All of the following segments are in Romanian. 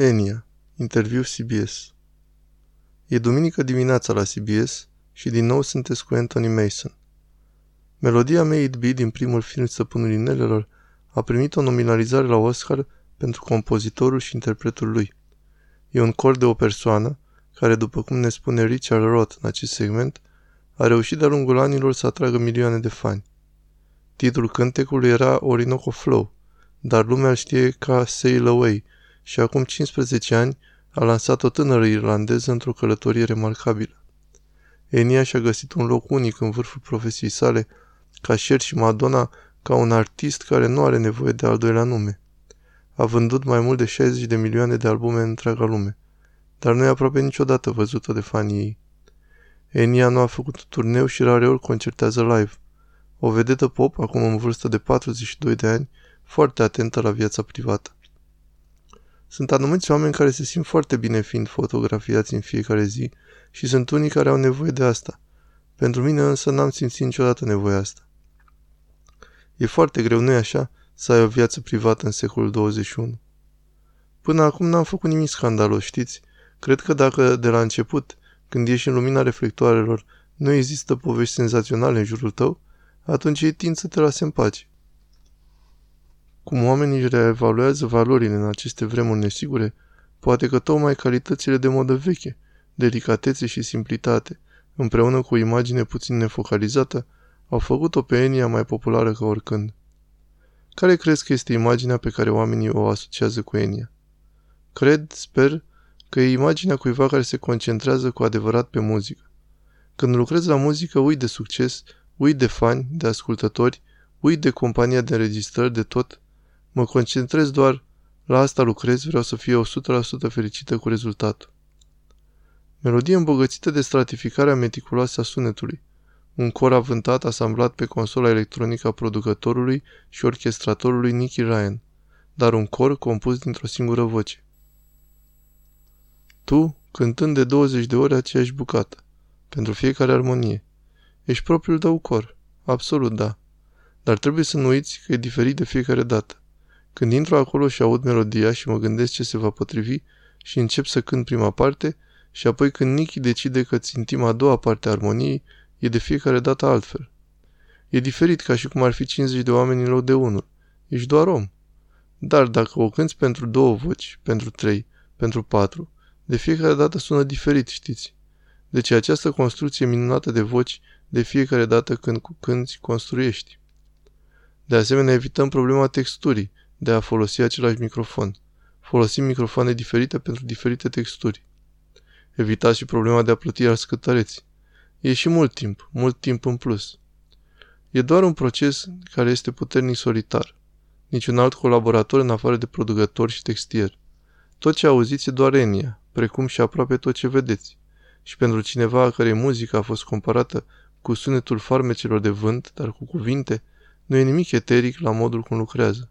Enia. Interviu CBS. E duminică dimineața la CBS și din nou sunteți cu Anthony Mason. Melodia May It Be din primul film Stăpânul Inelelor a primit o nominalizare la Oscar pentru compozitorul și interpretul lui. E un cor de o persoană care, după cum ne spune Richard Roth în acest segment, a reușit de-a lungul anilor să atragă milioane de fani. Titlul cântecului era Orinoco Flow, dar lumea îl știe ca Sail Away și acum 15 ani a lansat o tânără irlandeză într-o călătorie remarcabilă. Enia și-a găsit un loc unic în vârful profesiei sale, ca Cher și Madonna, ca un artist care nu are nevoie de al doilea nume. A vândut mai mult de 60 de milioane de albume în întreaga lume, dar nu e aproape niciodată văzută de fanii ei. Enia nu a făcut turneu și rareori concertează live. O vedetă pop, acum în vârstă de 42 de ani, foarte atentă la viața privată. Sunt anumiți oameni care se simt foarte bine fiind fotografiați în fiecare zi și sunt unii care au nevoie de asta. Pentru mine însă n-am simțit niciodată nevoia asta. E foarte greu, nu-i așa, să ai o viață privată în secolul 21. Până acum n-am făcut nimic scandalos, știți? Cred că dacă de la început, când ești în lumina reflectoarelor, nu există povești senzaționale în jurul tău, atunci ei tind să te lase în pace. Cum oamenii își reevaluează valorile în aceste vremuri nesigure, poate că tocmai calitățile de modă veche, delicatețe și simplitate, împreună cu o imagine puțin nefocalizată, au făcut-o pe Enia mai populară ca oricând. Care crezi că este imaginea pe care oamenii o asociază cu Enia? Cred, sper, că e imaginea cuiva care se concentrează cu adevărat pe muzică. Când lucrezi la muzică, ui de succes, ui de fani, de ascultători, ui de compania de înregistrări, de tot. Mă concentrez doar, la asta lucrez, vreau să fie 100% fericită cu rezultatul. Melodie îmbogățită de stratificarea meticuloasă a sunetului. Un cor avântat asamblat pe consola electronică a producătorului și orchestratorului Nicky Ryan, dar un cor compus dintr-o singură voce. Tu, cântând de 20 de ori aceeași bucată, pentru fiecare armonie. Ești propriul tău cor. Absolut, da. Dar trebuie să nu uiți că e diferit de fiecare dată. Când intru acolo și aud melodia și mă gândesc ce se va potrivi și încep să cânt prima parte și apoi când Nicky decide că țintim a doua parte a armoniei, e de fiecare dată altfel. E diferit ca și cum ar fi 50 de oameni în loc de unul. Ești doar om. Dar dacă o cânți pentru două voci, pentru trei, pentru patru, de fiecare dată sună diferit, știți? Deci această construcție minunată de voci, de fiecare dată când cu cânti, construiești. De asemenea, evităm problema texturii, de a folosi același microfon. Folosim microfoane diferite pentru diferite texturi. Evitați și problema de a plăti ascătăreți. E și mult timp, mult timp în plus. E doar un proces care este puternic solitar. Niciun alt colaborator în afară de producător și textier. Tot ce auziți e doar Enia, precum și aproape tot ce vedeți. Și pentru cineva a cărei muzică a fost comparată cu sunetul farmecelor de vânt, dar cu cuvinte, nu e nimic eteric la modul cum lucrează.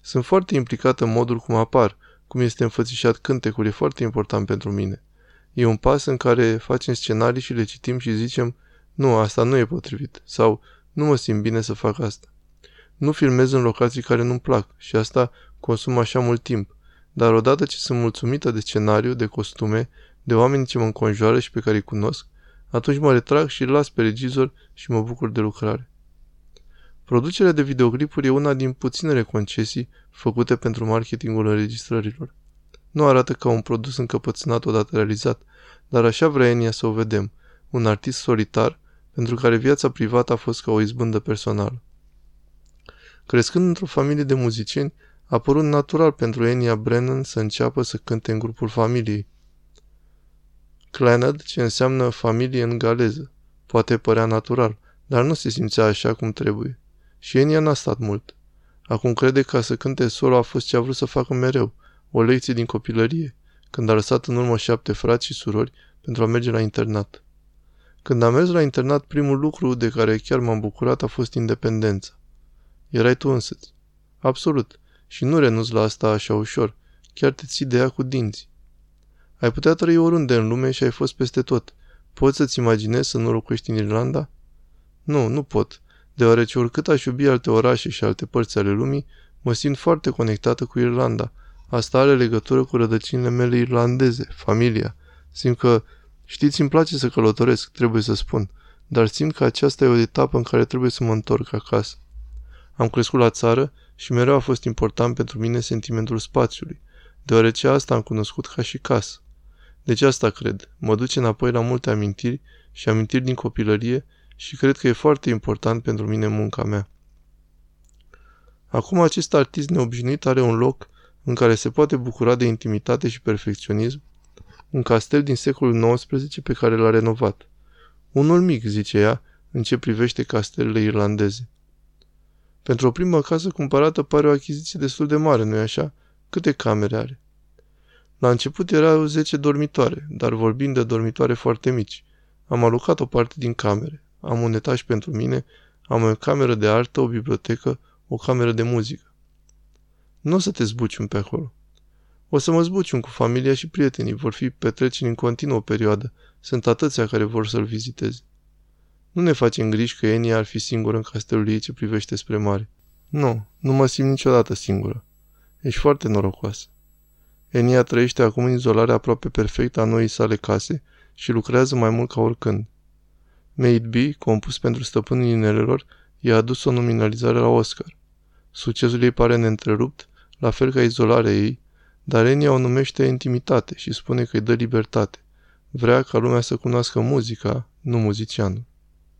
Sunt foarte implicat în modul cum apar, cum este înfățișat cântecul, e foarte important pentru mine. E un pas în care facem scenarii și le citim și zicem, nu, asta nu e potrivit, sau nu mă simt bine să fac asta. Nu filmez în locații care nu-mi plac și asta consumă așa mult timp, dar odată ce sunt mulțumită de scenariu, de costume, de oameni ce mă înconjoară și pe care îi cunosc, atunci mă retrag și îl las pe regizor și mă bucur de lucrare. Producerea de videoclipuri e una din puținele concesii făcute pentru marketingul înregistrărilor. Nu arată ca un produs încăpățânat odată realizat, dar așa vrea Enia să o vedem, un artist solitar pentru care viața privată a fost ca o izbândă personală. Crescând într-o familie de muzicieni, a părut natural pentru Enia Brennan să înceapă să cânte în grupul familiei. Clanad, ce înseamnă familie în galeză. Poate părea natural, dar nu se simțea așa cum trebuie. Și Enia n-a stat mult. Acum crede că să cânte solo a fost ce a vrut să facă mereu, o lecție din copilărie, când a lăsat în urmă șapte frați și surori pentru a merge la internat. Când am mers la internat, primul lucru de care chiar m-am bucurat a fost independența. Erai tu însăți. Absolut. Și nu renunți la asta așa ușor. Chiar te ții de ea cu dinți. Ai putea trăi oriunde în lume și ai fost peste tot. Poți să-ți imaginezi să nu locuiești în Irlanda? Nu, nu pot, deoarece oricât aș iubi alte orașe și alte părți ale lumii, mă simt foarte conectată cu Irlanda, Asta are legătură cu rădăcinile mele irlandeze, familia. Simt că, știți, îmi place să călătoresc, trebuie să spun, dar simt că aceasta e o etapă în care trebuie să mă întorc acasă. Am crescut la țară și mereu a fost important pentru mine sentimentul spațiului, deoarece asta am cunoscut ca și casă. Deci asta cred. Mă duce înapoi la multe amintiri și amintiri din copilărie și cred că e foarte important pentru mine munca mea. Acum acest artist neobișnuit are un loc în care se poate bucura de intimitate și perfecționism, un castel din secolul XIX pe care l-a renovat. Unul mic, zice ea, în ce privește castelele irlandeze. Pentru o primă casă cumpărată pare o achiziție destul de mare, nu-i așa? Câte camere are? La început erau 10 dormitoare, dar vorbind de dormitoare foarte mici. Am alocat o parte din camere. Am un etaj pentru mine, am o cameră de artă, o bibliotecă, o cameră de muzică. Nu o să te zbucium pe acolo. O să mă zbucium cu familia și prietenii, vor fi petreceri în continuă o perioadă. Sunt atâția care vor să-l viziteze. Nu ne facem griji că Enia ar fi singură în castelul ei ce privește spre mare. Nu, nu mă simt niciodată singură. Ești foarte norocoasă. Enia trăiește acum în izolare aproape perfectă a noii sale case și lucrează mai mult ca oricând. Made B, compus pentru stăpânul inelelor, i-a adus o nominalizare la Oscar. Succesul ei pare neîntrerupt, la fel ca izolarea ei, dar Enia o numește intimitate și spune că îi dă libertate. Vrea ca lumea să cunoască muzica, nu muzicianul.